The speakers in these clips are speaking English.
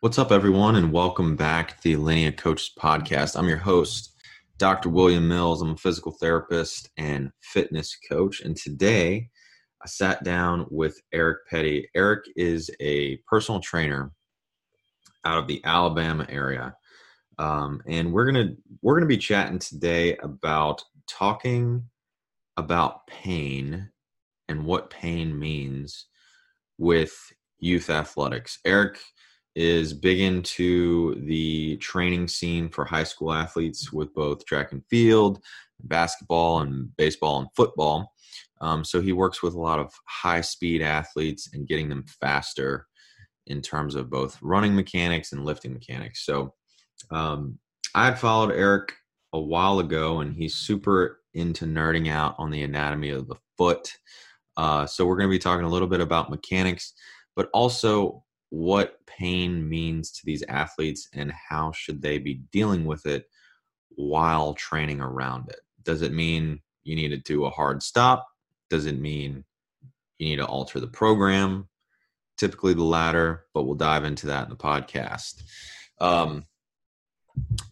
What's up, everyone, and welcome back to the Alinea Coaches Podcast. I'm your host, Dr. William Mills. I'm a physical therapist and fitness coach. And today I sat down with Erik Petty. Erik is a personal trainer out of the Alabama area. Um, and we're gonna we're gonna be chatting today about talking about pain and what pain means with youth athletics. Erik is big into the training scene for high school athletes with both track and field, basketball, and baseball and football. Um, so he works with a lot of high speed athletes and getting them faster in terms of both running mechanics and lifting mechanics. So um, I had followed Erik a while ago, and he's super into nerding out on the anatomy of the foot. Uh, so we're going to be talking a little bit about mechanics, but also what pain means to these athletes and how should they be dealing with it while training around it? Does it mean you need to do a hard stop? Does it mean you need to alter the program? Typically the latter but we'll dive into that in the podcast. Um,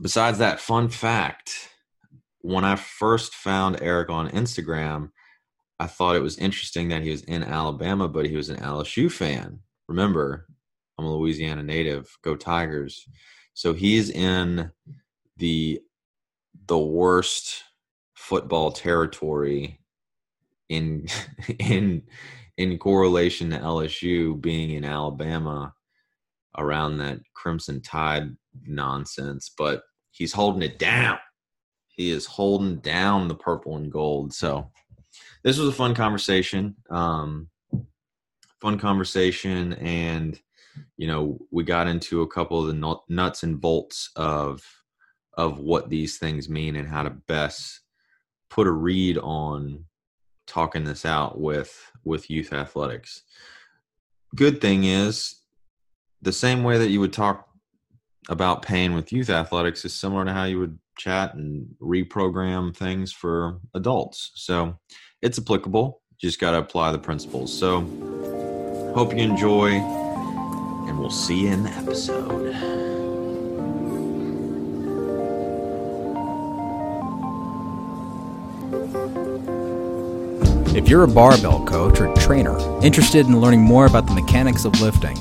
besides that fun fact when i first found erik on instagram i thought it was interesting that he was in alabama but he was an lsu fan. Remember I'm a Louisiana native. Go Tigers. So he's in the the worst football territory in in in correlation to LSU being in Alabama around that Crimson Tide nonsense, but he's holding it down. He is holding down the purple and gold. So this was a fun conversation. Um, fun conversation and you know we got into a couple of the nuts and bolts of of what these things mean and how to best put a read on talking this out with with youth athletics. Good thing is the same way that you would talk about pain with youth athletics is similar to how you would chat and reprogram things for adults. So it's applicable just got to apply the principles. So hope you enjoy we'll see you in the episode. If you're a barbell coach or trainer interested in learning more about the mechanics of lifting,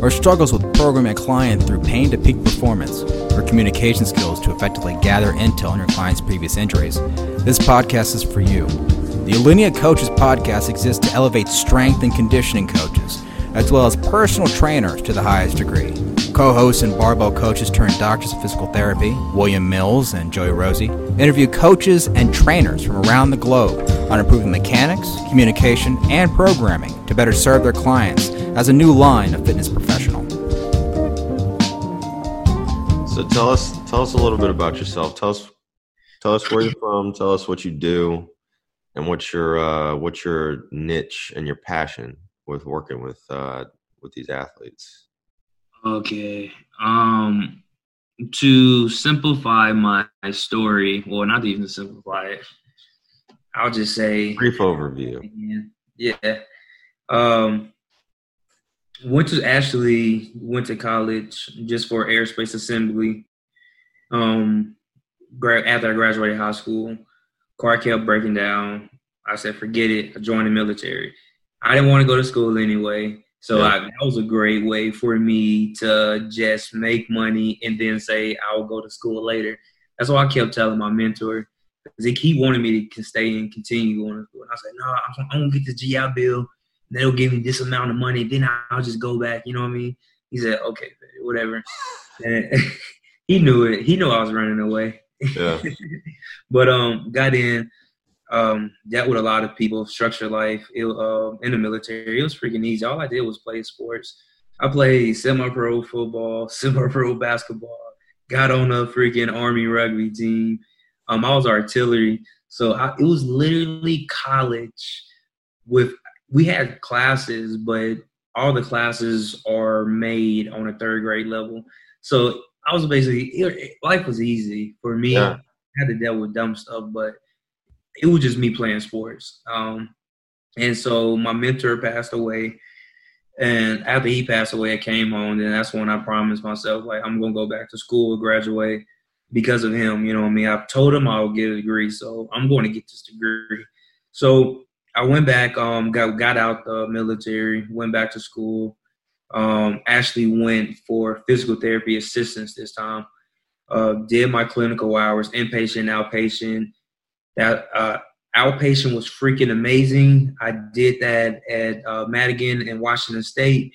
or struggles with programming a client through pain to peak performance, or communication skills to effectively gather intel on your client's previous injuries, this podcast is for you. The Alinea Coaches podcast exists to elevate strength and conditioning coaches as well as personal trainers to the highest degree. Co hosts and barbell coaches turned doctors of physical therapy, William Mills and Joey Rosie, interview coaches and trainers from around the globe on improving mechanics, communication, and programming to better serve their clients as a new line of fitness professional. So tell us tell us a little bit about yourself. Tell us tell us where you're from, tell us what you do, and what's your uh, what's your niche and your passion with working with uh, with these athletes? Okay. Um, to simplify my story, well, not even simplify it, I'll just say brief overview. Yeah. Um, went to actually went to college just for aerospace assembly. Um, after I graduated high school, car kept breaking down. I said, forget it. I joined the military. I didn't want to go to school anyway. So yeah. I, that was a great way for me to just make money and then say I'll go to school later. That's why I kept telling my mentor because he keep wanting me to stay and continue going to school. And I said, no, I'm, I'm gonna get the GI Bill. They'll give me this amount of money. Then I'll just go back. You know what I mean? He said, okay, whatever. And he knew it. He knew I was running away. Yeah. but um, got in um, dealt with a lot of people, structured life it, uh, in the military. It was freaking easy. All I did was play sports. I played semi-pro football, semi-pro basketball. Got on a freaking army rugby team. Um, I was artillery, so I, it was literally college. With we had classes, but all the classes are made on a third grade level. So I was basically it, life was easy for me. Yeah. I had to deal with dumb stuff, but it was just me playing sports. Um, and so my mentor passed away, And after he passed away, I came home. And that's when I promised myself, like, I'm gonna go back to school, graduate because of him. You know I mean? I've told him I'll get a degree, so I'm going to get this degree. So I went back, um, got got out the military, went back to school. Um, actually went for physical therapy assistance this time. Uh, did my clinical hours, inpatient, outpatient. That uh, outpatient was freaking amazing. I did that at uh, Madigan in Washington State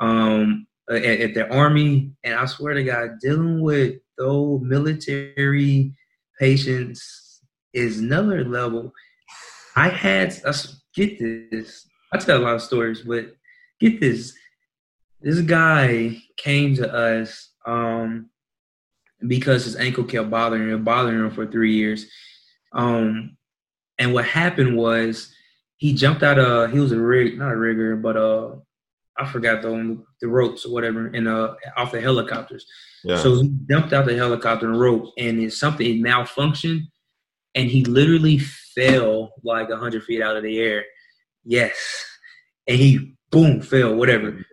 um, at, at, the Army, and I swear to God, dealing with those military patients is another level. I had, I, get this. I tell a lot of stories, but get this. This guy came to us um, because his ankle kept bothering him, bothering him for three years. Um, and what happened was he jumped out of he was a rig, not a rigger, but uh, I forgot the the ropes or whatever, and uh, off the helicopters. Yeah. So he jumped out the helicopter and rope, and it's something it malfunctioned, and he literally fell like hundred feet out of the air. Yes, and he boom fell, whatever.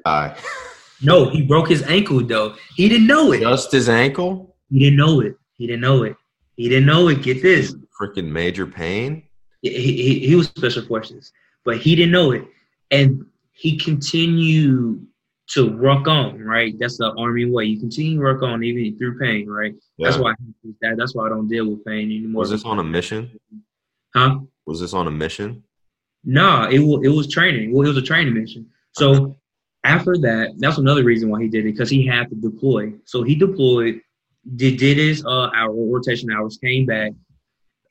No, he broke his ankle though. He didn't know it. Just his ankle. He didn't know it. He didn't know it. He didn't know it. Get this. Freaking major pain. He, he, he was special forces, but he didn't know it, and he continued to work on. Right, that's the army way. You continue to work on even through pain. Right. Yeah. That's why that. That's why I don't deal with pain anymore. Was this on a mission? Huh? Was this on a mission? Nah, it was it was training. Well, it was a training mission. So after that, that's another reason why he did it because he had to deploy. So he deployed, did did his uh hour rotation hours, came back,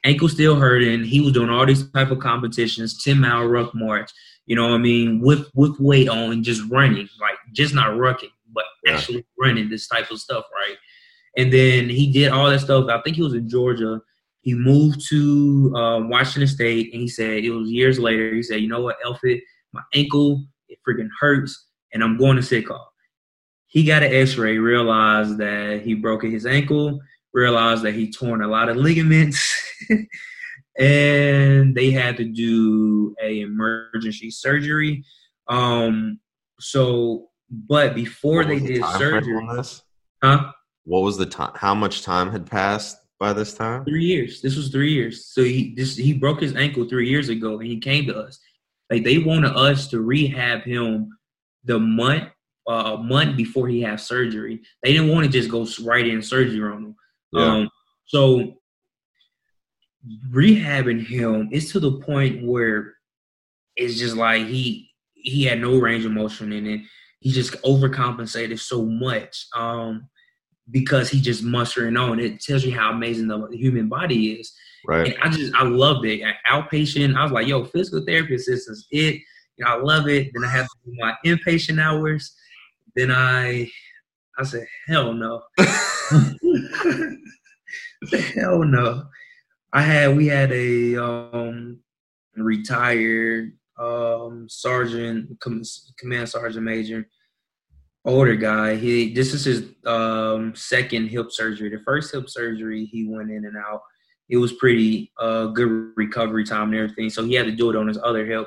ankle still hurting. He was doing all these type of competitions, ten mile ruck march. You know what I mean? With with weight on, just running, like just not rucking, but yeah. actually running this type of stuff, right? And then he did all that stuff. I think he was in Georgia. He moved to uh, Washington State, and he said it was years later. He said, "You know what, Elfit, my ankle it freaking hurts, and I'm going to sick call." He got an X-ray, realized that he broke his ankle, realized that he torn a lot of ligaments, and they had to do a emergency surgery. Um, so, but before they the did surgery, huh? What was the time? How much time had passed by this time? Three years. This was three years. So he this he broke his ankle three years ago, and he came to us. Like they wanted us to rehab him the month uh, a month before he had surgery. They didn't want to just go right in surgery on him. Yeah. Um, so rehabbing him is to the point where it's just like he he had no range of motion in it. He just overcompensated so much. Um, because he just mustering on. It tells you how amazing the human body is. Right. And I just I loved it. Outpatient, I was like, yo, physical therapy assistance, it. You know, I love it. Then I have to do my inpatient hours. Then I I said, hell no. hell no. I had we had a um retired um sergeant command sergeant major older guy. He this is his um, second hip surgery. The first hip surgery he went in and out. It was pretty uh, good recovery time and everything. So he had to do it on his other hip,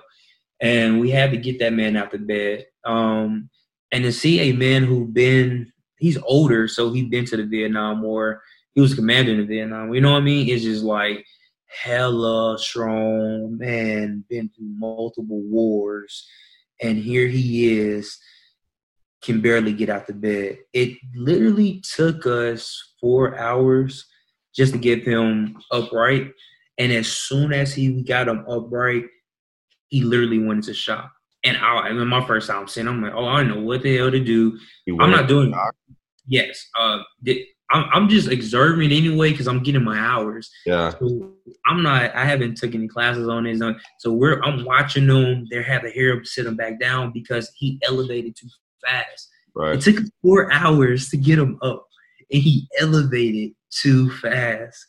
and we had to get that man out the bed. Um, and to see a man who been he's older, so he been to the Vietnam War. He was commanding the Vietnam. You know what I mean? It's just like hella strong man, been through multiple wars, and here he is can barely get out the bed. It literally took us four hours just to get him upright. And as soon as he got him upright, he literally went into shock. And I, I mean, my first time seeing, I'm like, oh, I don't know what the hell to do. I'm not doing. Yes, uh, I'm, I'm just observing anyway because I'm getting my hours. Yeah. So I'm not. I haven't took any classes on this. So we're. I'm watching them. They have hear him sit him back down because he elevated too fast. Right. It took four hours to get him up, and he elevated too fast.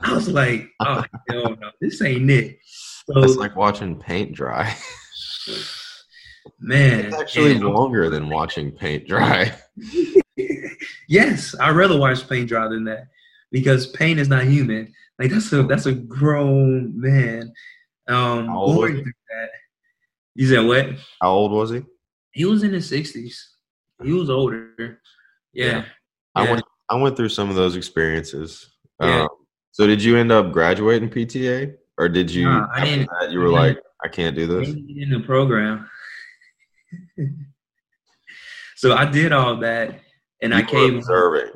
I was like, oh hell no, this ain't it. So, it's like watching paint dry. man, it's actually and, longer than watching paint dry. yes, I'd rather watch paint dry than that because Pain is not human. Like that's a that's a grown man. Um, going through that. You said what? How old was he? He was in his sixties. He was older. Yeah. Yeah. I Yeah. went I went through some of those experiences. Yeah. Um, so did you end up graduating PTA, or did you? Nah, I didn't- that, you were I like. I can't do I this. didn't get in the program. so I did all that, and I You were came. observing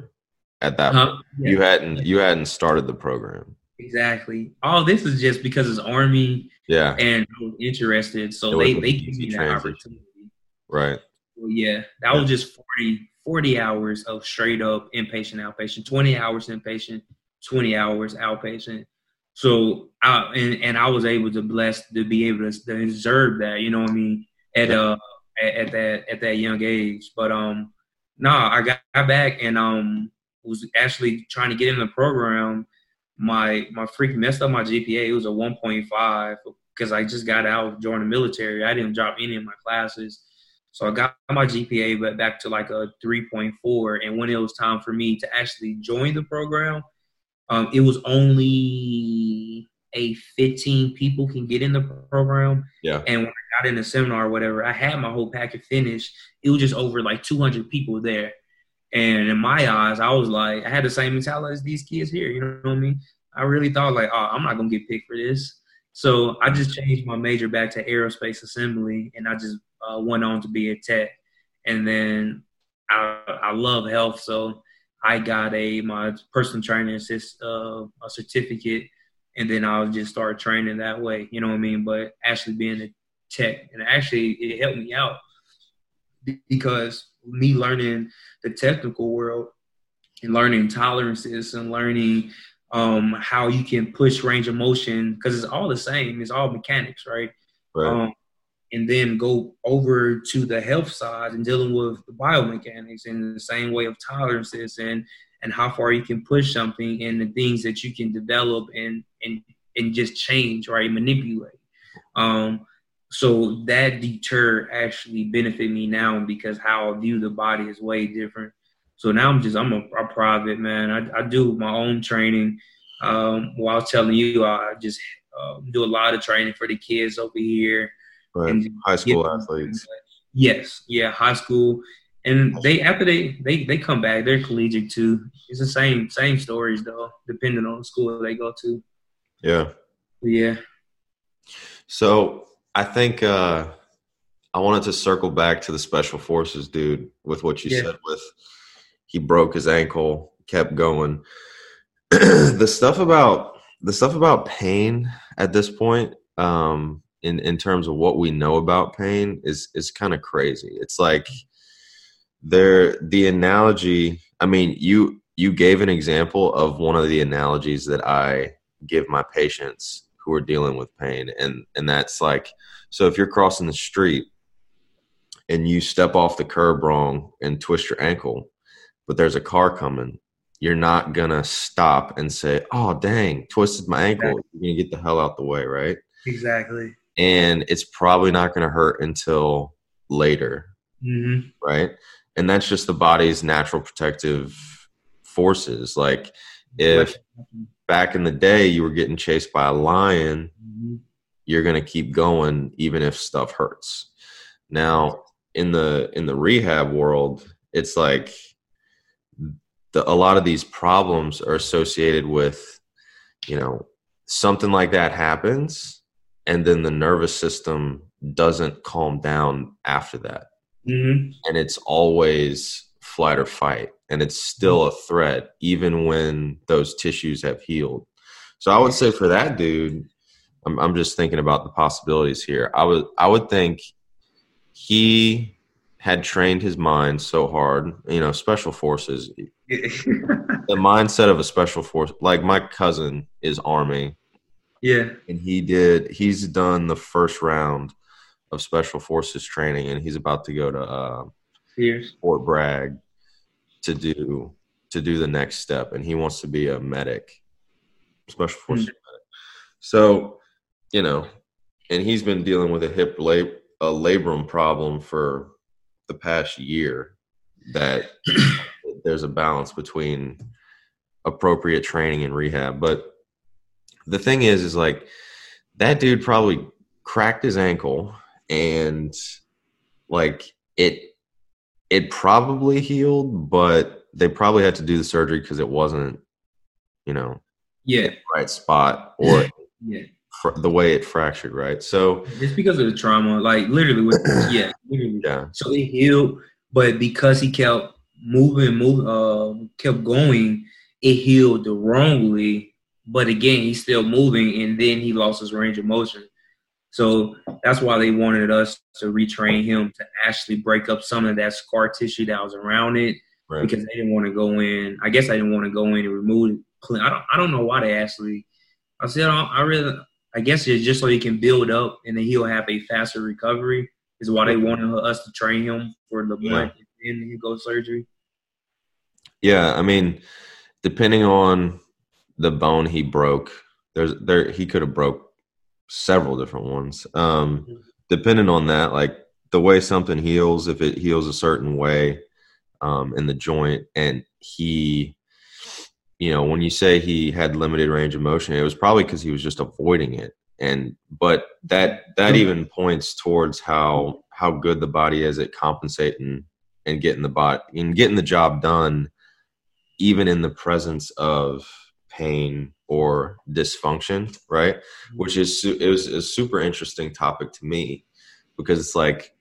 at that. Huh? Yeah. You hadn't you hadn't started the program. Exactly. All this is just because it's Army Yeah. and I was interested. So they, they gave me that transition. opportunity. Right. Well, yeah, that was just 40, 40 hours of straight up inpatient, outpatient, 20 hours inpatient, 20 hours outpatient. So I and, and I was able to bless to be able to, to observe that, you know what I mean, at uh at, at that at that young age. But um no, I got, back and um was actually trying to get in the program. My my freak messed up my GPA. It was a 1.5 because I just got out during the military. I didn't drop any of my classes. So I got my GPA but back to like a 3.4. And when it was time for me to actually join the program, um, it was only a 15 people can get in the program. Yeah. And when I got in the seminar or whatever, I had my whole packet finished. It was just over like 200 people there. And in my eyes, I was like, I had the same mentality as these kids here. You know what I mean? I really thought like, oh, I'm not gonna get picked for this. So I just changed my major back to aerospace assembly, and I just uh, went on to be a tech. And then I, I love health, so I got a my personal training assist uh, a certificate, and then I'll just start training that way. You know what I mean? But actually being a tech, and actually it helped me out because me learning the technical world and learning tolerances and learning um, how you can push range of motion because it's all the same. It's all mechanics, right? Right. Um, and then go over to the health side and dealing with the biomechanics and the same way of tolerances and and how far you can push something and the things that you can develop and and and just change, right? Manipulate. Um, so that deter actually benefit me now because how I view the body is way different. So now I'm just I'm a, a private man. I, I do my own training. Um, while telling you, I just uh, do a lot of training for the kids over here. Right. and High school athletes. Yes, yeah, high school, and they after they they they come back, they're collegiate too. It's the same same stories though, depending on the school they go to. Yeah. Yeah, So I think uh, I wanted to circle back to the special forces dude with what you Yeah. said with he broke his ankle, kept going. the stuff about the stuff about pain at this point, um, in in terms of what we know about pain, is is kind of crazy. It's like mm-hmm. there the analogy. I mean, you you gave an example of one of the analogies that I give my patients who are dealing with pain and and that's like so if you're crossing the street and you step off the curb wrong and twist your ankle but there's a car coming you're not gonna stop and say oh dang twisted my ankle you're gonna get the hell out the way right exactly. And it's probably not gonna hurt until later hmm right? And that's just the body's natural protective forces. Like if back in the day you were getting chased by a lion, Mhm. you're going to keep going even if stuff hurts. Now, in the in the rehab world, it's like the, a lot of these problems are associated with you know something like that happens and then the nervous system doesn't calm down after that. Mhm. and it's always flight or fight and it's still a threat even when those tissues have healed. So i would say for that dude i'm, I'm just thinking about the possibilities here. I would i would think he had trained his mind so hard you know special forces the mindset of a special force like my cousin is army yeah. and he did he's done the first round of special forces training and he's about to go to uh. Fort Bragg to do to do the next step, and he wants to be a medic, special forces medic. So, you know, and he's been dealing with a hip lab a labrum problem for the past year. That there's a balance between appropriate training and rehab, but the thing is, is like that dude probably cracked his ankle and like it it probably healed, but they probably had to do the surgery because it wasn't, you know, yeah, right spot or yeah, fr- the way it fractured, right? So it's because of the trauma. Like literally, with, yeah, literally. yeah, So he healed, but because he kept moving, move, uh, kept going, it healed wrongly. But again, he's still moving, and then he lost his range of motion. So that's why they wanted us to retrain him to actually break up some of that scar tissue that was around it right. because they didn't want to go in. I guess I didn't want to go in and remove it. clean. I don't. I don't know why they actually. I said I, really. I guess it's just so he can build up and then he'll have a faster recovery. Is why they wanted us to train him for the Yeah. month and then he go surgery. Yeah, I mean, depending on the bone he broke, there's there he could have broke several different ones. Um, depending on that, like the way something heals, if it heals a certain way um, in the joint, and he, you know, when you say he had limited range of motion, it was probably because he was just avoiding it. And but that that even points towards how how good the body is at compensating and getting the bot and getting the job done even in the presence of pain or dysfunction, right? Which is su- it was a super interesting topic to me because it's like,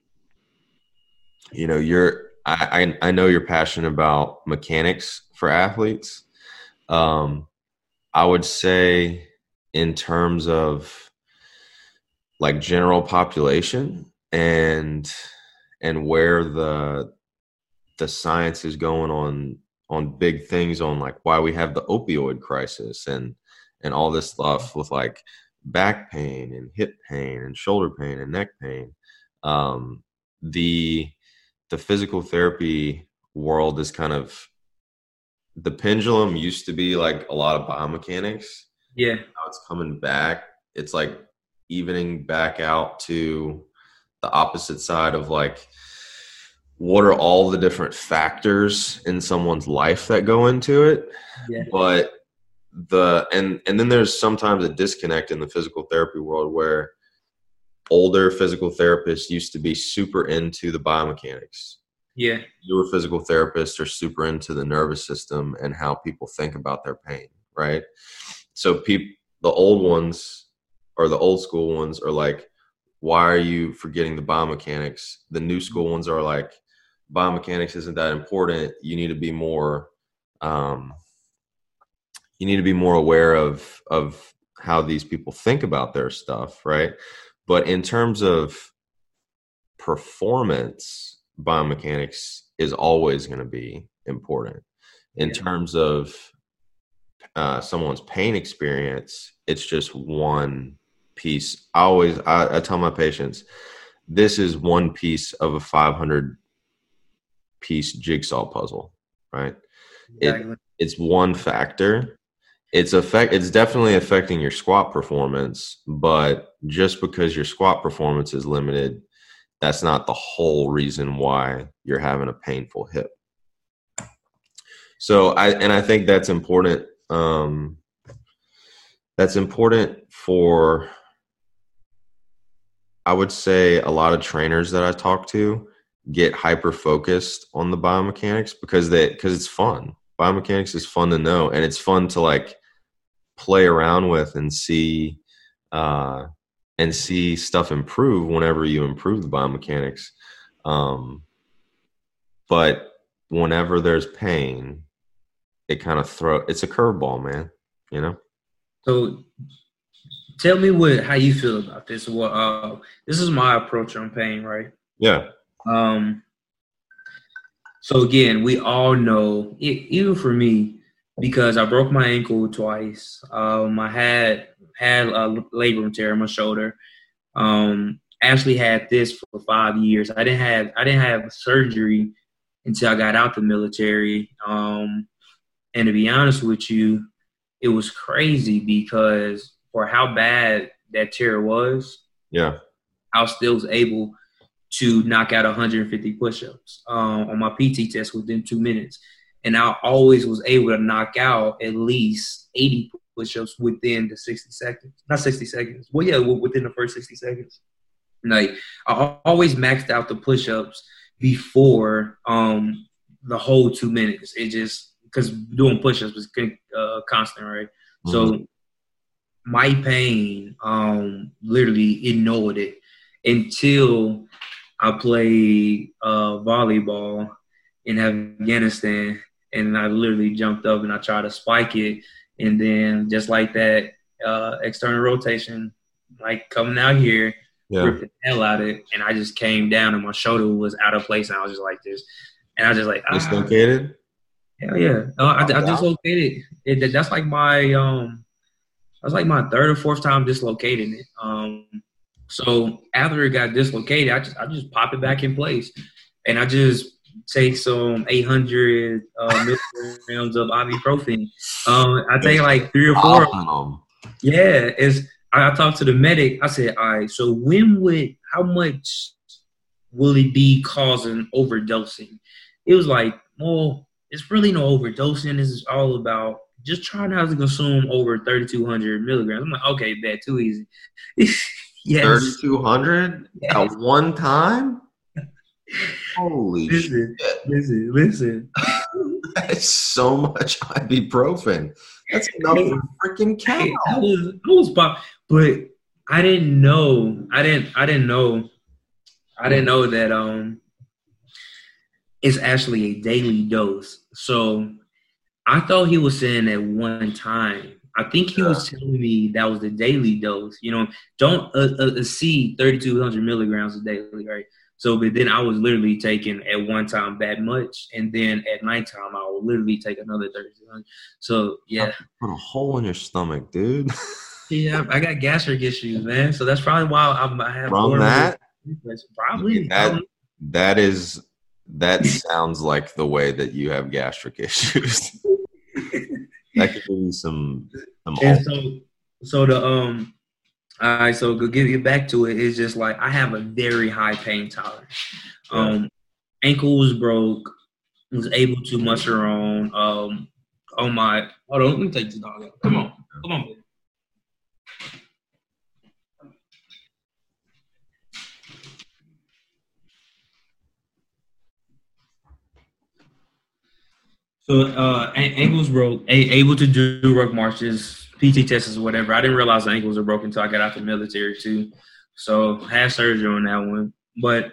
you know, you're I I, I know you're passionate about mechanics for athletes. Um, I would say in terms of like general population and and where the the science is going on on big things on like why we have the opioid crisis and and all this stuff with like back pain and hip pain and shoulder pain and neck pain. Um the the physical therapy world is kind of the pendulum used to be like a lot of biomechanics. Yeah, now it's coming back. It's like evening back out to the opposite side of like what are all the different factors in someone's life that go into it yeah, but the and and then there's sometimes a disconnect in the physical therapy world where older physical therapists used to be super into the biomechanics yeah, newer physical therapists are super into the nervous system and how people think about their pain, right? So people, the old ones or the old school ones are like, why are you forgetting the biomechanics? The new school ones are like, biomechanics isn't that important. You need to be more, um, you need to be more aware of of how these people think about their stuff, right? But in terms of performance, biomechanics is always going to be important. In Yeah. terms of uh, someone's pain experience, it's just one piece. I always I, I tell my patients, this is one piece of a 500 piece jigsaw puzzle, right? It- it's one factor. It's affect it's definitely affecting your squat performance, but just because your squat performance is limited, that's not the whole reason why you're having a painful hip. So I and I think that's important. Um, that's important for I would say a lot of trainers that I talk to get hyper focused on the biomechanics because they because it's fun. Biomechanics is fun to know and it's fun to like play around with and see uh and see stuff improve whenever you improve the biomechanics. Um but whenever there's pain, it kind of throw it's a curveball, man. You know? So, tell me what how you feel about this. What uh, this is my approach on pain, right? Yeah. Um. So again, we all know, e- even for me, because I broke my ankle twice. Um, I had had a labrum tear in my shoulder. Um, actually had this for five years. I didn't have I didn't have surgery until I got out the military. Um, and to be honest with you, it was crazy because for how bad that tear was, Yeah. I was still was able to knock out 150 push-ups um, on my PT test within two minutes, and I always was able to knock out at least 80 push-ups within the 60 seconds. Not 60 seconds. Well, yeah, within the first 60 seconds. Like I always maxed out the push-ups before um, the whole two minutes. It just because doing push-ups was uh, constant, right? Mm-hmm. So my pain um, literally ignored it until I played uh, volleyball in Afghanistan, and I literally jumped up and I tried to spike it, and then just like that, uh, external rotation, like coming out here, yeah. ripped the hell out of it, and I just came down, and my shoulder was out of place, and I was just like this, and I was just like ah. dislocated. Hell yeah, uh, I, I dislocated. It, that's like my um, that's like my third or fourth time dislocating it. Um, so after it got dislocated, I just I just pop it back in place, and I just take some 800 uh, milligrams of ibuprofen. Um, I take like three or four. Yeah, it's. I, I talked to the medic. I said, "All right, so when would how much will it be causing overdosing?" It was like, "Well, it's really no overdosing. This is all about just try not to consume over 3,200 milligrams." I'm like, "Okay, bad, too easy." yes, 3,200 yes. at one time. Holy listen, shit. Listen, listen. That's so much ibuprofen. That's enough hey, freaking cow. I was, I was pop, but I didn't know. I didn't. I didn't know. I didn't know that um, it's actually a daily dose. So I thought he was saying at one time. I think he yeah. was telling me that was the daily dose. You know, don't uh, uh, exceed 3,200 milligrams a daily, right? So, but then I was literally taking at one time that much, and then at nighttime I would literally take another thirty. So yeah, put a hole in your stomach, dude. yeah, I got gastric issues, man. So that's probably why I'm, I have from that. Probably that probably. that is that sounds like the way that you have gastric issues. that could give you some. some and so, so the um all right, so to get you back to it, it's just like I have a very high pain tolerance. Um, ankle was broke, was able to muster on. Um, on my hold on, let me take this dog out. Come on, come on. So uh, ankles broke, able to do ruck marches, PT tests or whatever. I didn't realize the ankles were broken until I got out the military too. So had surgery on that one. But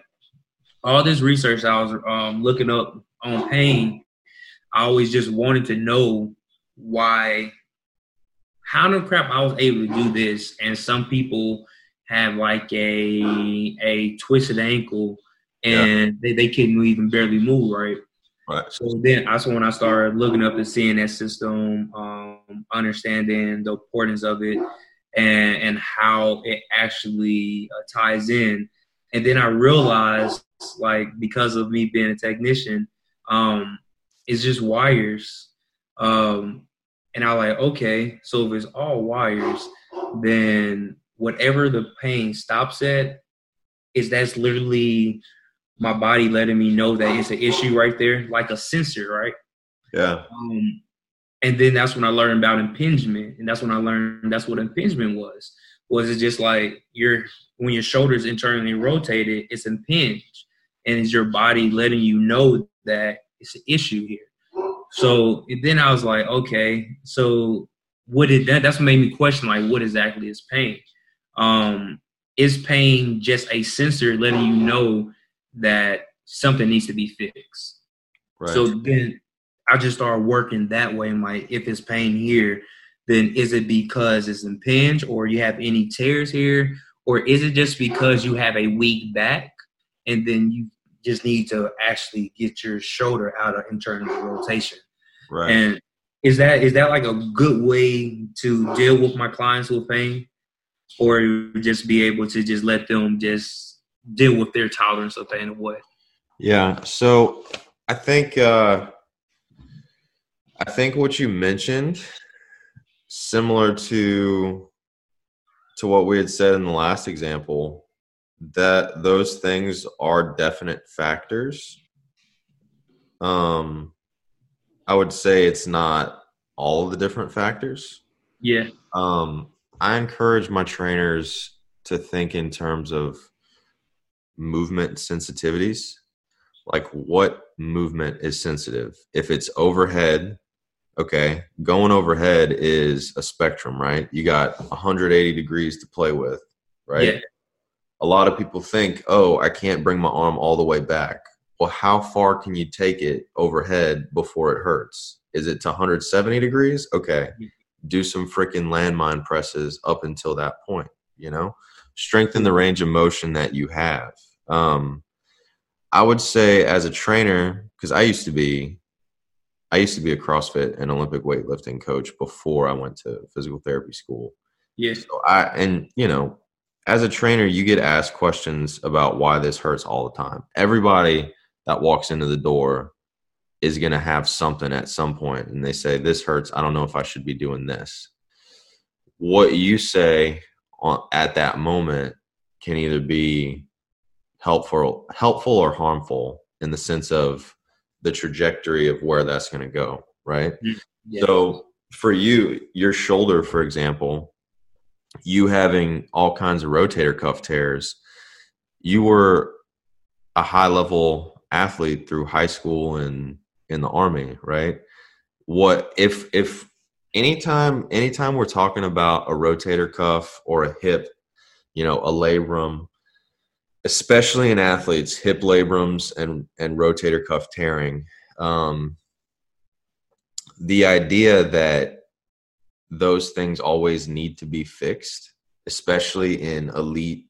all this research I was um, looking up on pain, I always just wanted to know why, how the crap I was able to do this. And some people have like a a twisted ankle and yeah. they, they couldn't even barely move, right? Right. So then that's when I started looking up the CNS system, um, understanding the importance of it, and and how it actually uh, ties in. And then I realized, like, because of me being a technician, um, it's just wires. Um, and I like, okay, so if it's all wires, then whatever the pain stops at, is that's literally my body letting me know that it's an issue right there, like a sensor, right? Yeah. Um, and then that's when I learned about impingement, and that's when I learned that's what impingement was. Was it just like your when your shoulders internally rotated, it's impinged, and it's your body letting you know that it's an issue here. So then I was like, okay, so what did that? That's what made me question like, what exactly is pain? Um, is pain just a sensor letting you know that something needs to be fixed. Right. So then I just started working that way. I'm like, if it's pain here, then is it because it's impinged or you have any tears here? Or is it just because you have a weak back and then you just need to actually get your shoulder out of internal rotation? Right. And is that is that like a good way to deal with my clients with pain? Or just be able to just let them just deal with their tolerance of pain away. Yeah. So I think uh, I think what you mentioned, similar to to what we had said in the last example, that those things are definite factors. Um, I would say it's not all of the different factors. Yeah. Um, I encourage my trainers to think in terms of movement sensitivities like what movement is sensitive. If it's overhead, okay, going overhead is a spectrum, right? You got 180 degrees to play with, right? Yeah. A lot of people think, oh, I can't bring my arm all the way back. Well, how far can you take it overhead before it hurts? Is it to 170 degrees? Okay. Do some freaking landmine presses up until that point, you know? Strengthen the range of motion that you have. Um, I would say as a trainer, because I used to be, I used to be a CrossFit and Olympic weightlifting coach before I went to physical therapy school. Yes. So I and you know, as a trainer, you get asked questions about why this hurts all the time. Everybody that walks into the door is going to have something at some point, and they say, "This hurts. I don't know if I should be doing this." What you say on, at that moment can either be helpful helpful or harmful in the sense of the trajectory of where that's going to go right? Mm, yeah. so for you your shoulder for example you having all kinds of rotator cuff tears you were a high level athlete through high school and in the army right? What if if anytime anytime we're talking about a rotator cuff or a hip you know a labrum especially in athletes, hip labrums and and rotator cuff tearing. Um, the idea that those things always need to be fixed, especially in elite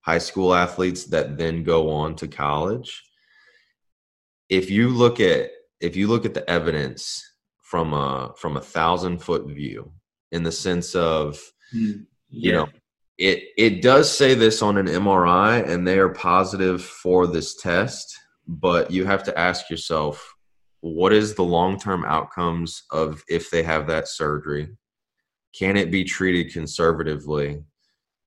high school athletes that then go on to college. If you look at if you look at the evidence from a from a thousand foot view, in the sense of mm, yeah. you know it it does say this on an MRI, and they are positive for this test. But you have to ask yourself, what is the long term outcomes of if they have that surgery? Can it be treated conservatively?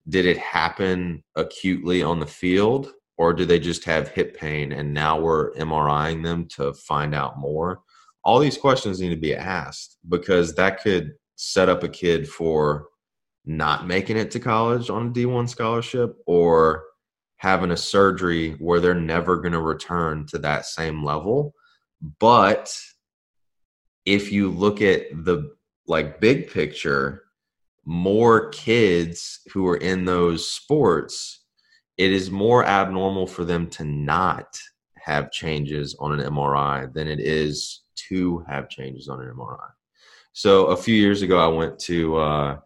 Did it happen acutely on the field, or do they just have hip pain and now we're MRIing them to find out more? All these questions need to be asked because that could set up a kid for not making it to college on a D1 scholarship or having a surgery where they're never going to return to that same level. But if you look at the like big picture, more kids who are in those sports, it is more abnormal for them to not have changes on an MRI than it is to have changes on an MRI. So a few years ago, I went to uh,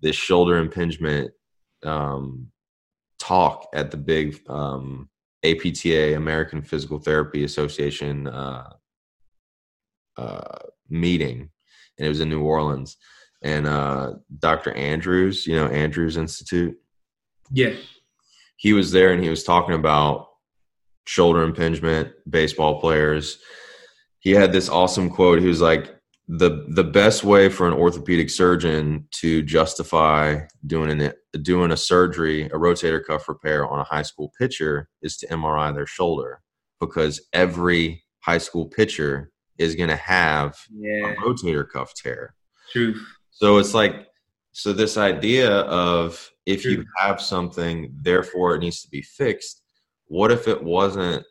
this shoulder impingement um, talk at the big um, APTA American Physical Therapy Association uh, uh, meeting, and it was in New Orleans. And uh, Dr. Andrews, you know Andrews Institute, yeah, he was there and he was talking about shoulder impingement, baseball players. He had this awesome quote. He was like, the the best way for an orthopedic surgeon to justify doing an doing a surgery, a rotator cuff repair on a high school pitcher is to MRI their shoulder because every high school pitcher is going to have yeah. a rotator cuff tear. True. So it's like so this idea of if True. you have something, therefore it needs to be fixed. What if it wasn't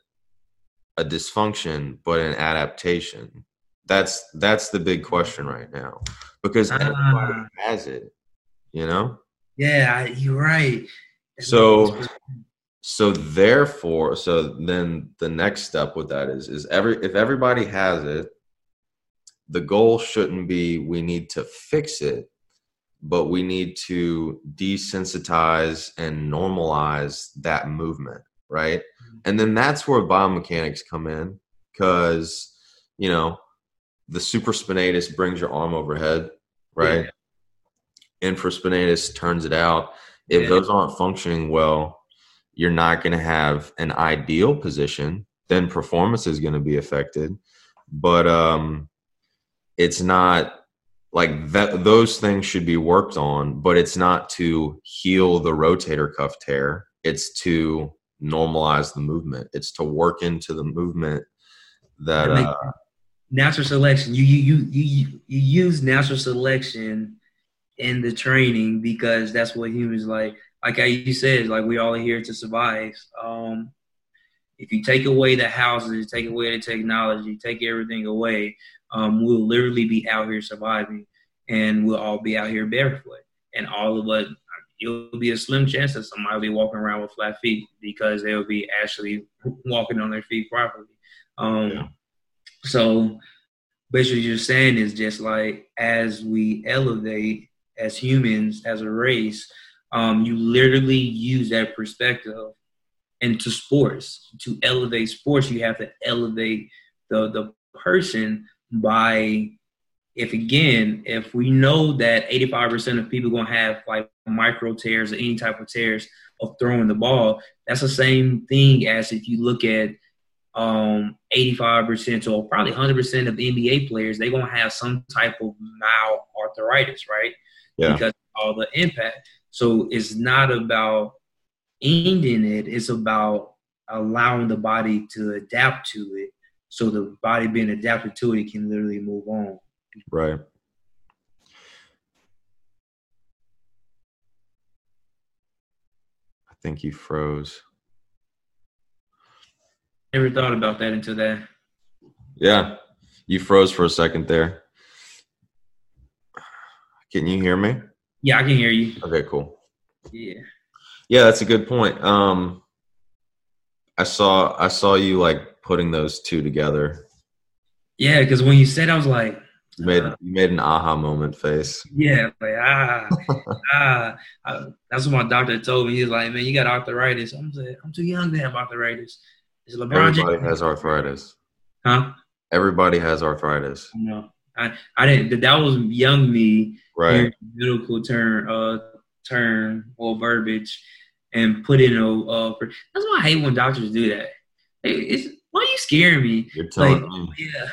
a dysfunction but an adaptation? That's that's the big question right now because everybody uh, has it, you know. Yeah, you're right. So so therefore, so then the next step with that is is every if everybody has it, the goal shouldn't be we need to fix it, but we need to desensitize and normalize that movement, right? Mm-hmm. And then that's where biomechanics come in because you know the supraspinatus brings your arm overhead, right? Yeah. Infraspinatus turns it out. If yeah. those aren't functioning well, you're not going to have an ideal position. Then performance is going to be affected. But um, it's not like that. Those things should be worked on, but it's not to heal the rotator cuff tear. It's to normalize the movement. It's to work into the movement that. Uh, natural selection. You you you you you use natural selection in the training because that's what humans like. Like I you said, like we all are here to survive. Um, If you take away the houses, take away the technology, take everything away, um, we'll literally be out here surviving, and we'll all be out here barefoot, and all of us. It'll be a slim chance that somebody will be walking around with flat feet because they'll be actually walking on their feet properly. Um, yeah. So basically, you're saying is just like as we elevate as humans, as a race, um, you literally use that perspective into sports. To elevate sports, you have to elevate the the person by if again, if we know that 85% of people gonna have like micro tears or any type of tears of throwing the ball, that's the same thing as if you look at um 85% or probably 100% of NBA players, they're gonna have some type of mild arthritis, right? Yeah. Because all the impact. So it's not about ending it, it's about allowing the body to adapt to it. So the body being adapted to it can literally move on. Right. I think you froze. Never thought about that until that. Yeah. You froze for a second there. Can you hear me? Yeah, I can hear you. Okay, cool. Yeah. Yeah, that's a good point. Um I saw I saw you like putting those two together. Yeah, because when you said I was like you made uh, you made an aha moment face. Yeah, like ah, ah. I, that's what my doctor told me. He's like, "Man, you got arthritis." I'm like, "I'm too young to have arthritis." Is LeBron Everybody James? has arthritis. Huh? Everybody has arthritis. No, I I didn't. That was young me. Right. Medical term, uh, term or verbiage, and put in a. Uh, that's why I hate when doctors do that. It's why are you scaring me? You're telling like, me. Yeah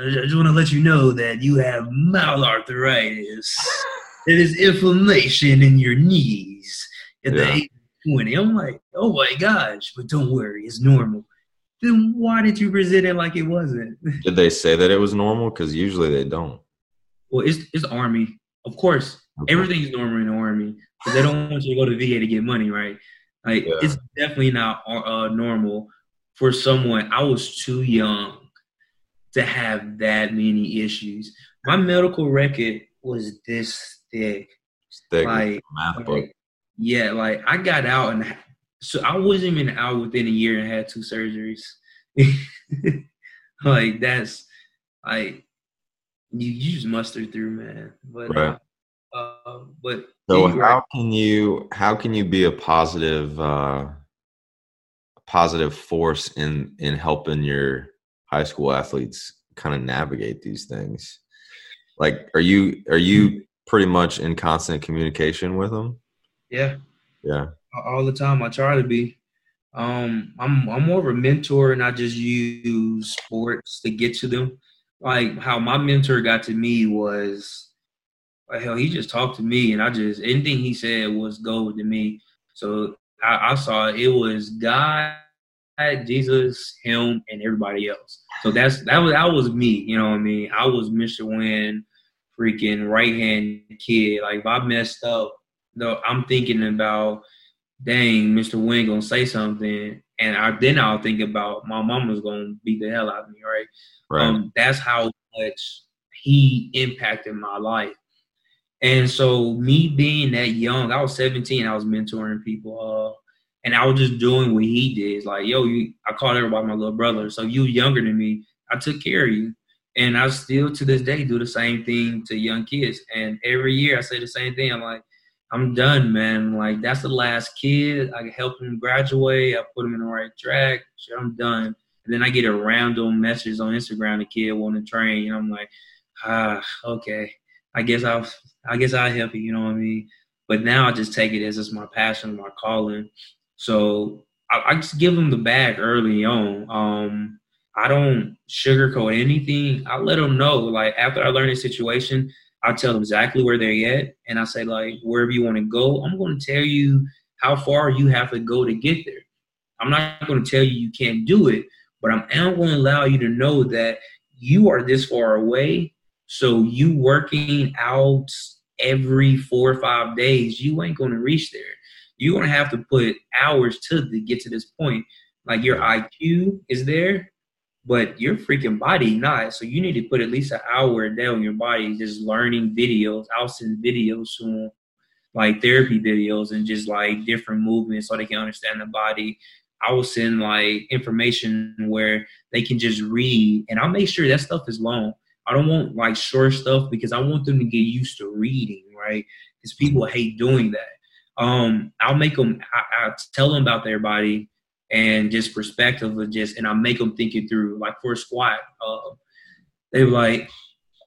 I just want to let you know that you have mild arthritis. it is inflammation in your knees at yeah. the age 20. I'm like, oh my gosh, but don't worry, it's normal. Then why did you present it like it wasn't? Did they say that it was normal? Because usually they don't. Well, it's it's army, of course. Okay. Everything's normal in the army because they don't want you to go to VA to get money, right? Like yeah. it's definitely not uh, normal for someone. I was too young to have that many issues. My medical record was this thick. thick like, math book. Like, yeah, like I got out and so I wasn't even out within a year and had two surgeries. like that's like you, you just muster through, man. But right. uh, but so how can you how can you be a positive uh positive force in in helping your high school athletes kind of navigate these things? Like, are you are you pretty much in constant communication with them? Yeah. Yeah. All the time. I try to be. Um, I'm I'm more of a mentor, and I just use sports to get to them. Like how my mentor got to me was, like hell, he just talked to me, and I just anything he said was gold to me. So I, I saw it was God Jesus, him, and everybody else. So that's that was that was me. You know what I mean? I was Mr. Win, freaking right hand kid. Like if I messed up, though, I'm thinking about, dang, Mr. Win gonna say something, and I then I'll think about my mama's gonna beat the hell out of me, right? Right. Um, that's how much he impacted my life. And so me being that young, I was 17, I was mentoring people. Uh, and I was just doing what he did. Like, yo, you, I called everybody my little brother. So you younger than me, I took care of you. And I still to this day do the same thing to young kids. And every year I say the same thing. I'm like, I'm done, man. Like that's the last kid. I help him graduate. I put him in the right track. Sure, I'm done. And then I get a random message on Instagram. The kid want to train, and I'm like, ah, okay. I guess I'll, I guess I'll help you. You know what I mean? But now I just take it as it's my passion, my calling, so I, I just give them the bag early on. Um, I don't sugarcoat anything. I let them know. Like after I learn the situation, I tell them exactly where they're at, and I say like wherever you want to go, I'm going to tell you how far you have to go to get there. I'm not going to tell you you can't do it, but I'm, I'm going to allow you to know that you are this far away. So you working out every four or five days, you ain't going to reach there you're going to have to put hours to, to get to this point. Like your IQ is there, but your freaking body not. So you need to put at least an hour a day on your body just learning videos. I'll send videos soon, like therapy videos and just like different movements so they can understand the body. I will send like information where they can just read, and I'll make sure that stuff is long. I don't want like short stuff because I want them to get used to reading, right? Because people hate doing that. Um, I'll make them. I, I tell them about their body and just perspective of just, and I make them think it through. Like for a squat, uh, they were like,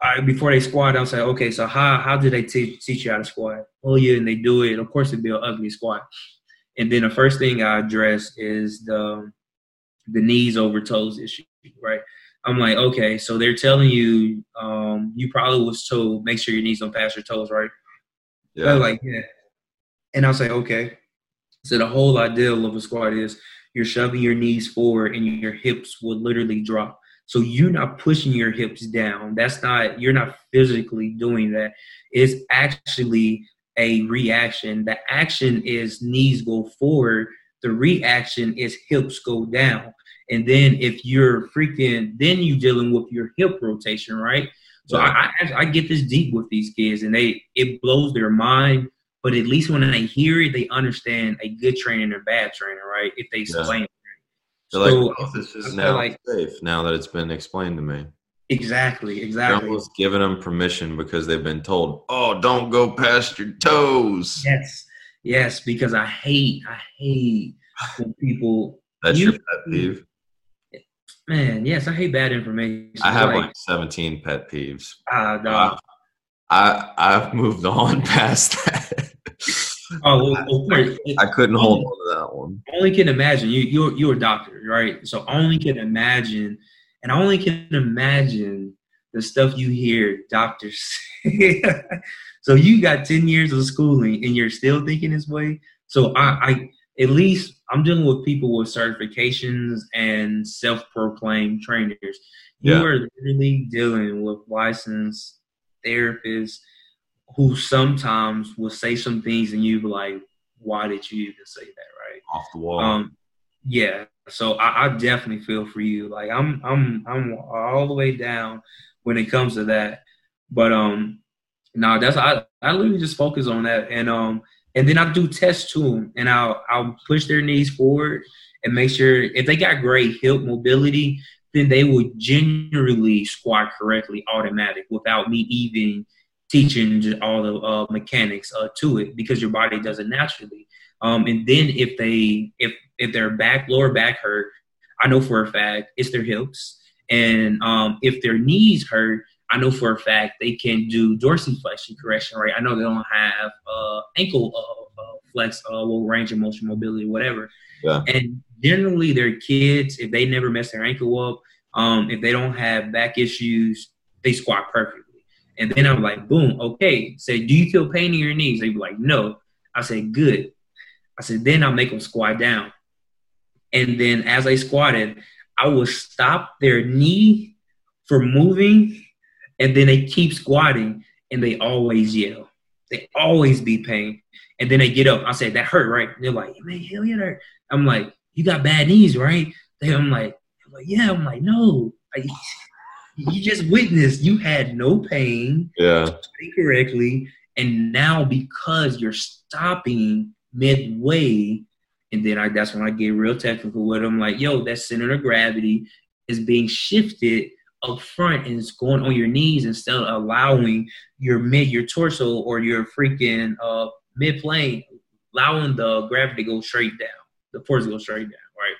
I, before they squat, I'll say, okay, so how how did they teach teach you how to squat? Oh yeah, and they do it. Of course, it'd be an ugly squat. And then the first thing I address is the the knees over toes issue, right? I'm like, okay, so they're telling you, um, you probably was told make sure your knees don't pass your toes, right? Yeah. like, yeah. And I'll say, okay. So the whole idea of a squat is you're shoving your knees forward and your hips will literally drop. So you're not pushing your hips down. That's not, you're not physically doing that. It's actually a reaction. The action is knees go forward. The reaction is hips go down. And then if you're freaking, then you dealing with your hip rotation, right? So I, I, I get this deep with these kids, and they it blows their mind. But at least when they hear it, they understand a good trainer and a bad trainer, right? If they explain. Yeah. So, like, oh, this is now like, safe now that it's been explained to me. Exactly, exactly. You're almost giving them permission because they've been told, "Oh, don't go past your toes." Yes, yes, because I hate, I hate when people. That's you, your pet peeve. Man, yes, I hate bad information. I have like, like 17 pet peeves. Uh, no. uh, I I've moved on past that. Oh, well, well, I couldn't hold on to that one. Only can imagine you you're you're a doctor, right? So only can imagine, and I only can imagine the stuff you hear doctors. Say. So you got ten years of schooling, and you're still thinking this way. So I, I at least I'm dealing with people with certifications and self-proclaimed trainers. You yeah. are literally dealing with licensed therapists who sometimes will say some things and you be like, why did you even say that, right? Off the wall. Um, yeah. So I, I definitely feel for you. Like I'm I'm I'm all the way down when it comes to that. But um no, that's I I literally just focus on that and um and then I'll do tests to them, and I'll I'll push their knees forward and make sure if they got great hip mobility, then they will generally squat correctly automatic without me even teaching all the uh, mechanics uh, to it because your body does it naturally. Um, and then if they if if their back lower back hurt, I know for a fact it's their hips. And um, if their knees hurt, I know for a fact they can do dorsiflexion correction, right? I know they don't have uh, ankle uh, uh, flex, uh, well, range of motion, mobility, whatever. Yeah. And generally, their kids, if they never mess their ankle up, um, if they don't have back issues, they squat perfectly. And then I'm like, boom, okay. Say, do you feel pain in your knees? They be like, no. I said, good. I said, then I'll make them squat down. And then as they squatted, I would stop their knee from moving and then they keep squatting and they always yell. They always be pain. And then they get up. I said, that hurt, right? And they're like, man, hell yeah, hurt. I'm like, you got bad knees, right? They, I'm like, I'm like, yeah. I'm like, no. I, you just witnessed you had no pain. Yeah. Correctly. And now because you're stopping midway, and then I that's when I get real technical with them, like, yo, that center of gravity is being shifted up front and it's going on your knees instead of allowing your mid your torso or your freaking uh mid plane allowing the gravity to go straight down the force to go straight down right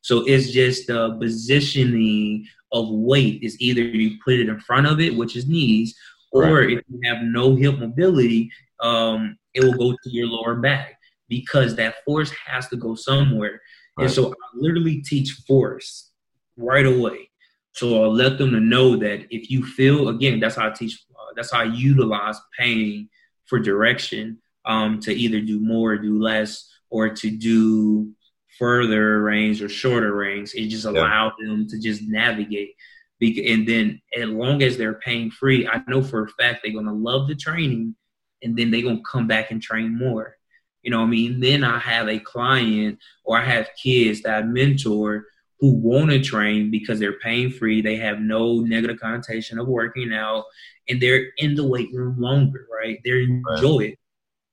so it's just the positioning of weight is either you put it in front of it which is knees or right. if you have no hip mobility um it will go to your lower back because that force has to go somewhere right. and so i literally teach force right away so I'll let them to know that if you feel, again, that's how I teach, uh, that's how I utilize pain for direction um, to either do more or do less or to do further range or shorter range. It just allows yeah. them to just navigate. And then as long as they're pain free, I know for a fact they're going to love the training and then they're going to come back and train more. You know what I mean? Then I have a client or I have kids that I mentor who want to train because they're pain free. They have no negative connotation of working out and they're in the weight room longer, right? They enjoy right. it.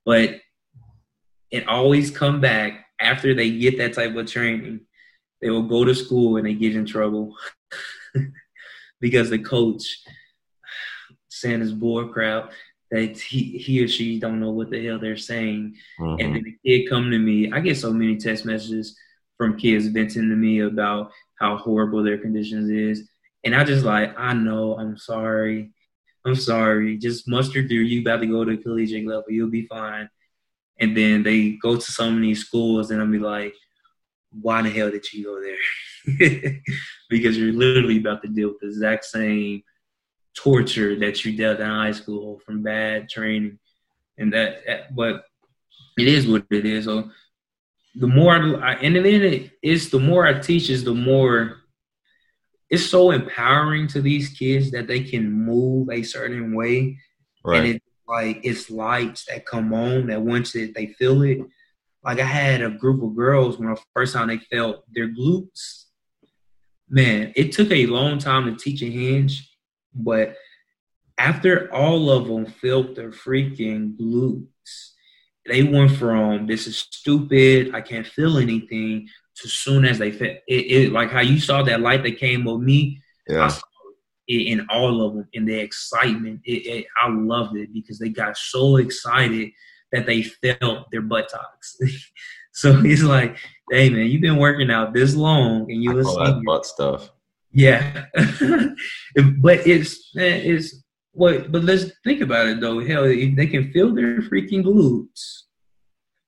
But it always come back after they get that type of training. They will go to school and they get in trouble because the coach saying his board crowd that he, he or she don't know what the hell they're saying. Mm-hmm. And then the kid come to me. I get so many text messages from kids venting to me about how horrible their conditions is. And I just like, I know, I'm sorry. I'm sorry. Just muster through. You about to go to collegiate level. You'll be fine. And then they go to so many schools, and I'll be like, why the hell did you go there? because you're literally about to deal with the exact same torture that you dealt in high school from bad training. And that, but it is what it is. So the more I, and then it's the more I teach is the more it's so empowering to these kids that they can move a certain way. Right. And it's like it's lights that come on that once it, they feel it. Like I had a group of girls when the first time they felt their glutes. Man, it took a long time to teach a hinge, but after all of them felt their freaking glutes, they went from this is stupid, I can't feel anything, to soon as they felt it, it like how you saw that light that came with me. Yeah. In all of them, in the excitement, it, it, I loved it because they got so excited that they felt their buttocks. so it's like, hey man, you've been working out this long, and you listen butt stuff. Yeah, but it's it's what. But let's think about it though. Hell, they can feel their freaking glutes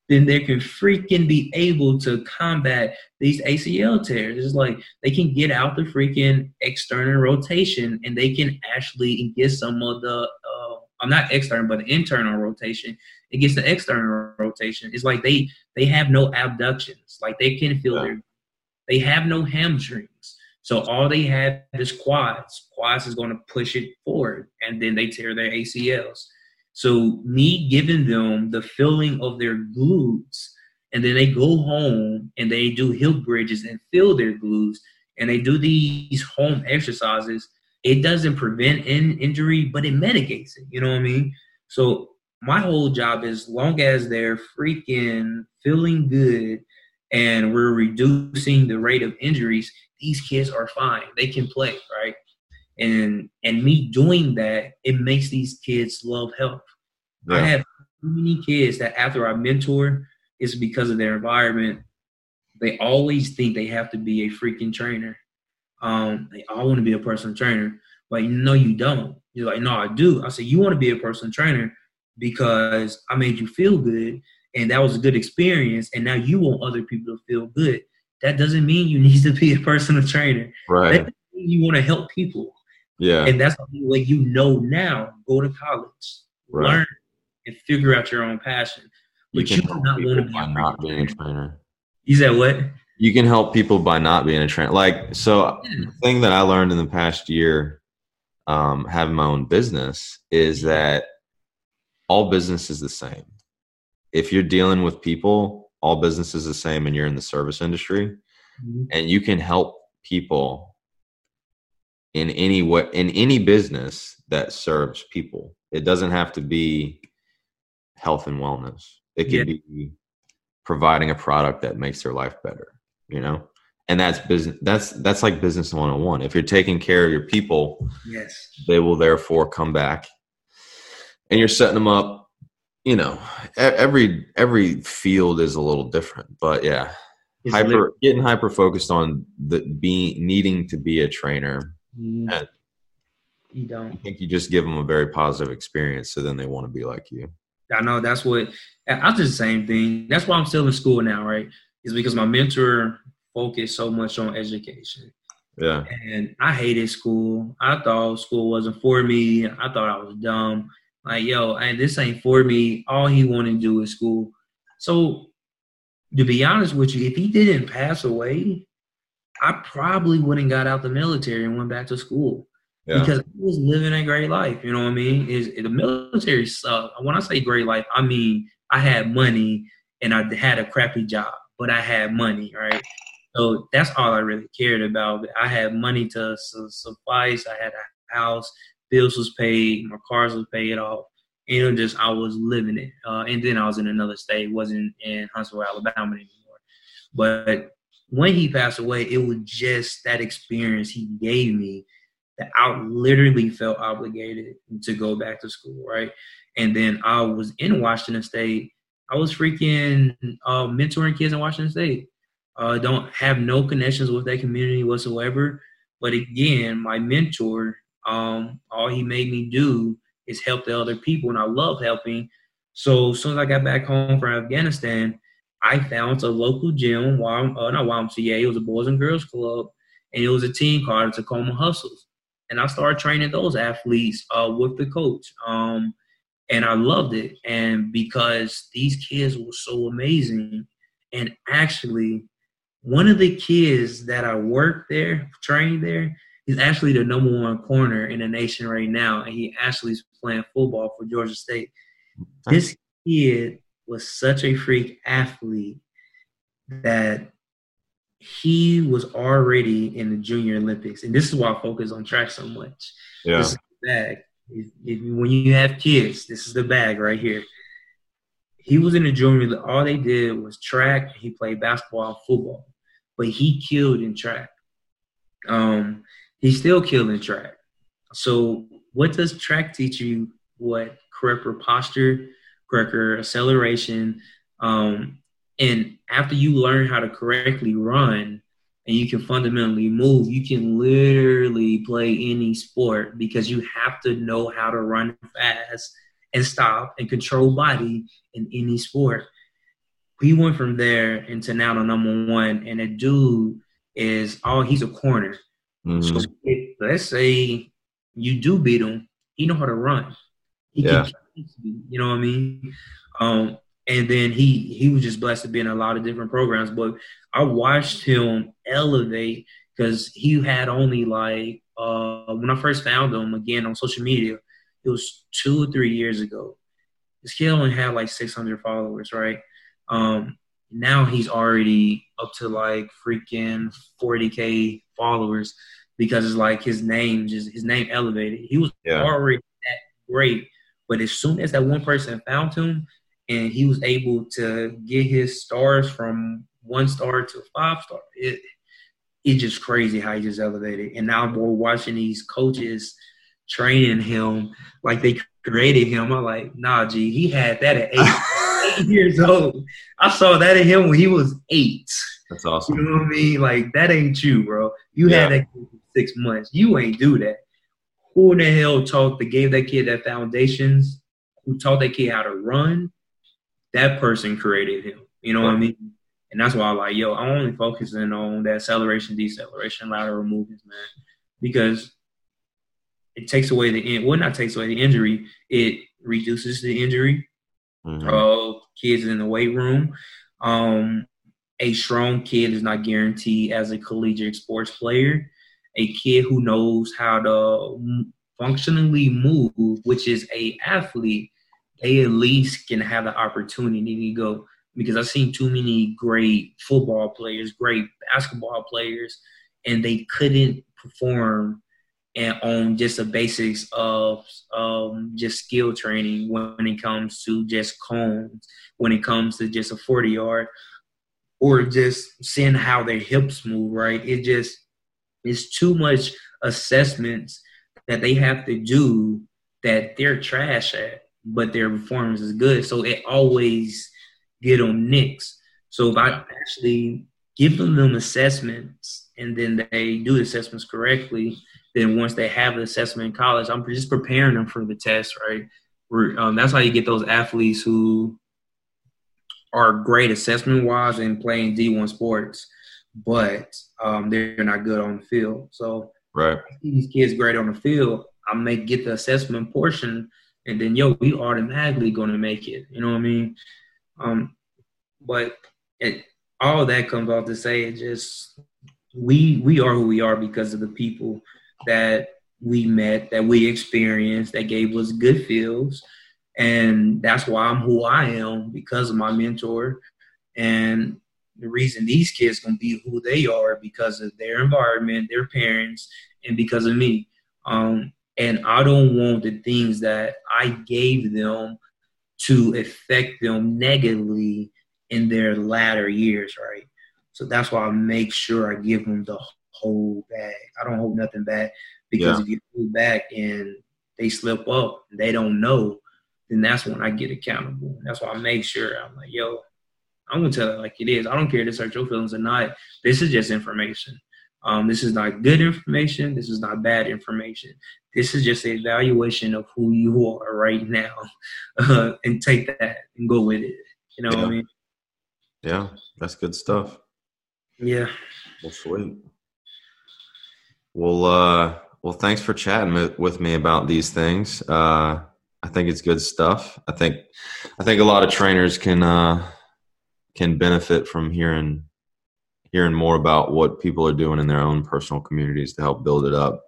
then they can freaking be able to combat these ACL tears. It's like they can get out the freaking external rotation and they can actually get some of the, uh, I'm not external, but internal rotation. It gets the external rotation. It's like they they have no abductions. Like they can feel yeah. their, they have no hamstrings. So all they have is quads. Quads is going to push it forward, and then they tear their ACLs. So me giving them the feeling of their glutes, and then they go home and they do hip bridges and feel their glutes, and they do these home exercises. It doesn't prevent in injury, but it mitigates it. You know what I mean? So my whole job is long as they're freaking feeling good and we're reducing the rate of injuries, these kids are fine. They can play, right? And and me doing that it makes these kids love health. Yeah. i have many kids that after i mentor it's because of their environment. They always think they have to be a freaking trainer. Um they all want to be a personal trainer. But no you don't. You're like no i do. I said you want to be a personal trainer because i made you feel good and that was a good experience and now you want other people to feel good. That doesn't mean you need to be a personal trainer. Right. you want to help people yeah. And that's the way you know now. Go to college, right. learn, and figure out your own passion. But you, you do not want to be by not being a trainer. You said what? You can help people by not being a trainer. Like so, yeah. the thing that I learned in the past year, um, having my own business, is that all business is the same. If you're dealing with people, all business is the same, and you're in the service industry, mm-hmm. and you can help people in any way in any business that serves people. It doesn't have to be health and wellness. It can yeah. be providing a product that makes their life better, you know? And that's business that's that's like business 101. If you're taking care of your people, yes, they will therefore come back. And you're setting them up, you know, every every field is a little different, but yeah. It's hyper getting hyper focused on the being needing to be a trainer Mm. you, you don't. I think you just give them a very positive experience, so then they want to be like you. I know that's what I did the same thing. That's why I'm still in school now, right? Is because my mentor focused so much on education. Yeah. And I hated school. I thought school wasn't for me. I thought I was dumb. Like, yo, and this ain't for me. All he wanted to do is school. So to be honest with you, if he didn't pass away, I probably wouldn't got out the military and went back to school yeah. because I was living a great life. You know what I mean? Is the military sucked. When I say great life, I mean I had money and I had a crappy job, but I had money, right? So that's all I really cared about. I had money to suffice. I had a house, bills was paid, my cars was paid off, and it just I was living it. Uh, and then I was in another state, wasn't in Huntsville, Alabama anymore. But when he passed away, it was just that experience he gave me that I literally felt obligated to go back to school, right? And then I was in Washington State. I was freaking uh, mentoring kids in Washington State. Uh, don't have no connections with that community whatsoever. But again, my mentor, um, all he made me do is help the other people, and I love helping. So as soon as I got back home from Afghanistan, I found a local gym, uh, not YMCA, it was a Boys and Girls Club, and it was a team called Tacoma Hustles. And I started training those athletes uh, with the coach. Um, and I loved it. And because these kids were so amazing, and actually, one of the kids that I worked there, trained there, he's actually the number one corner in the nation right now, and he actually is playing football for Georgia State. This kid was such a freak athlete that he was already in the Junior Olympics, and this is why I focus on track so much. Yeah. This is the bag. If, if, when you have kids, this is the bag right here. He was in the junior. All they did was track. He played basketball football, but he killed in track. Um, he still killed in track. So, what does track teach you? What correct posture, correct acceleration, um, and after you learn how to correctly run and you can fundamentally move, you can literally play any sport because you have to know how to run fast and stop and control body in any sport. We went from there into now the number one, and a dude is oh he's a corner. Mm-hmm. So if, let's say you do beat him, he know how to run. He yeah. can, you know what I mean? Um, and then he he was just blessed to be in a lot of different programs. But I watched him elevate because he had only like uh, when I first found him again on social media, it was two or three years ago. This kid only had like 600 followers, right? Um, now he's already up to like freaking 40k followers because it's like his name just his name elevated. He was yeah. already that great, but as soon as that one person found him, and he was able to get his stars from one star to five star. It it's just crazy how he just elevated. And now we're watching these coaches training him like they created him. I'm like, nah, G, he had that at eight, eight years old. I saw that in him when he was eight. That's awesome. You know what I mean? Like that ain't you, bro. You yeah. had that six months. You ain't do that. Who in the hell taught the gave that kid that foundations? Who taught that kid how to run? that person created him. You know what I mean? And that's why I'm like, yo, I'm only focusing on that acceleration, deceleration, lateral movements, man, because it takes away the in- well, not takes away the injury, it reduces the injury. Mm-hmm. Uh, kids in the weight room. Um, a strong kid is not guaranteed as a collegiate sports player. A kid who knows how to functionally move, which is a athlete, they at least can have the opportunity to go because I've seen too many great football players, great basketball players, and they couldn't perform and on just the basics of um, just skill training when it comes to just cones, when it comes to just a 40 yard, or just seeing how their hips move, right? It just it's too much assessments that they have to do that they're trash at but their performance is good. So it always get on nicks. So if I actually give them them assessments and then they do the assessments correctly, then once they have the assessment in college, I'm just preparing them for the test, right? Um, that's how you get those athletes who are great assessment wise and playing D1 sports, but um, they're not good on the field. So right. these kids great on the field, I may get the assessment portion and then yo, we automatically gonna make it. You know what I mean? Um, but it, all that comes off to say it just we we are who we are because of the people that we met, that we experienced, that gave us good feels, And that's why I'm who I am because of my mentor. And the reason these kids can be who they are because of their environment, their parents, and because of me. Um, and I don't want the things that I gave them to affect them negatively in their latter years, right? So that's why I make sure I give them the whole bag. I don't hold nothing back because yeah. if you hold back and they slip up, they don't know, then that's when I get accountable. That's why I make sure I'm like, yo, I'm gonna tell it like it is. I don't care to hurt your feelings or not. This is just information. Um, this is not good information. This is not bad information. This is just an evaluation of who you are right now, uh, and take that and go with it. You know yeah. what I mean? Yeah, that's good stuff. Yeah. Well, sweet. Well, uh, well, thanks for chatting with me about these things. Uh, I think it's good stuff. I think, I think a lot of trainers can uh, can benefit from hearing hearing more about what people are doing in their own personal communities to help build it up.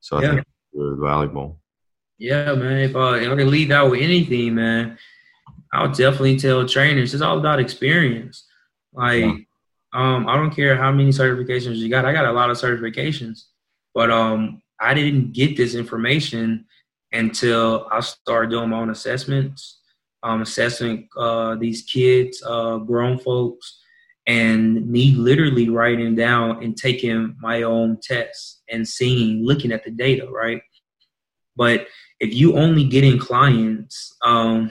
So I yeah. think it's really valuable. Yeah, man. If, uh, if I can leave out with anything, man, I'll definitely tell trainers it's all about experience. Like, yeah. um, I don't care how many certifications you got. I got a lot of certifications, but um, I didn't get this information until I started doing my own assessments, um, assessing uh, these kids, uh, grown folks, and me literally writing down and taking my own tests and seeing, looking at the data, right? But if you only getting clients um,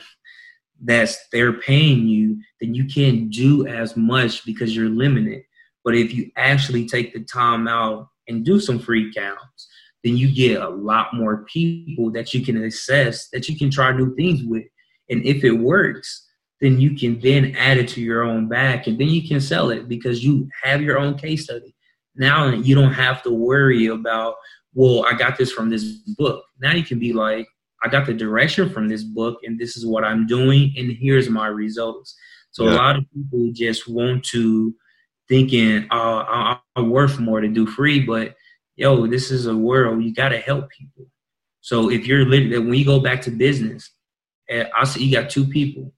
that's they're paying you, then you can't do as much because you're limited. But if you actually take the time out and do some free counts, then you get a lot more people that you can assess, that you can try new things with. And if it works, then you can then add it to your own back and then you can sell it because you have your own case study. Now you don't have to worry about, well, I got this from this book. Now you can be like, I got the direction from this book and this is what I'm doing and here's my results. So yeah. a lot of people just want to thinking, uh, I'm worth more to do free, but yo, this is a world you got to help people. So if you're literally, when you go back to business, eh, I see you got two people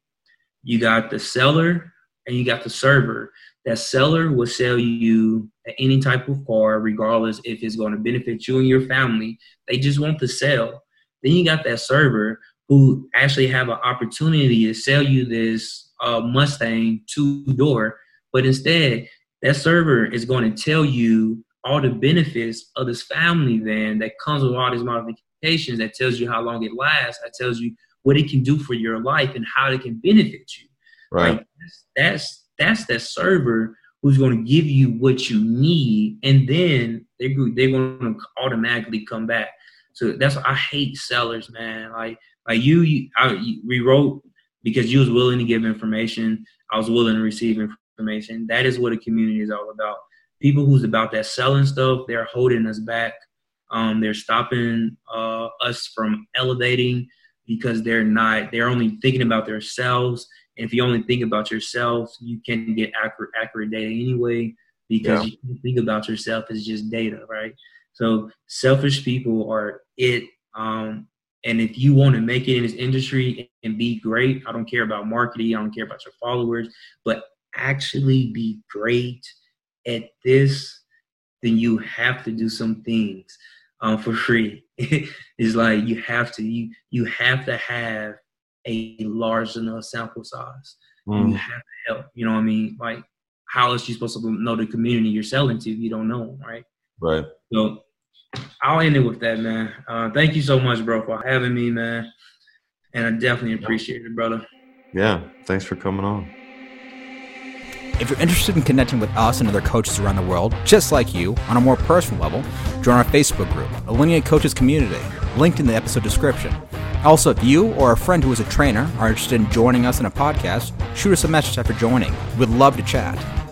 you got the seller and you got the server. That seller will sell you any type of car, regardless if it's going to benefit you and your family. They just want to sell. Then you got that server who actually have an opportunity to sell you this uh, Mustang two door, but instead that server is going to tell you all the benefits of this family van that comes with all these modifications. That tells you how long it lasts. That tells you what it can do for your life and how it can benefit you. Right. Like that's that's that server who's going to give you what you need, and then they're they're going to automatically come back. So that's I hate sellers, man. Like like you, you I, you, wrote because you was willing to give information. I was willing to receive information. That is what a community is all about. People who's about that selling stuff, they're holding us back. Um, they're stopping uh, us from elevating because they're not they're only thinking about themselves. And if you only think about yourself you can get accurate accurate data anyway because yeah. you think about yourself as just data right? So selfish people are it um, and if you want to make it in this industry and be great i don't care about marketing i don't care about your followers but actually be great at this then you have to do some things um, for free. it's like you have to you you have to have a large enough sample size. Mm. You have to help. You know what I mean? Like how is you supposed to know the community you're selling to if you don't know them, right? Right. So I'll end it with that, man. Uh, thank you so much, bro, for having me, man. And I definitely appreciate it, brother. Yeah. Thanks for coming on. If you're interested in connecting with us and other coaches around the world, just like you, on a more personal level, join our Facebook group, Alinea Coaches Community, linked in the episode description. Also, if you or a friend who is a trainer are interested in joining us in a podcast, shoot us a message after joining. We'd love to chat.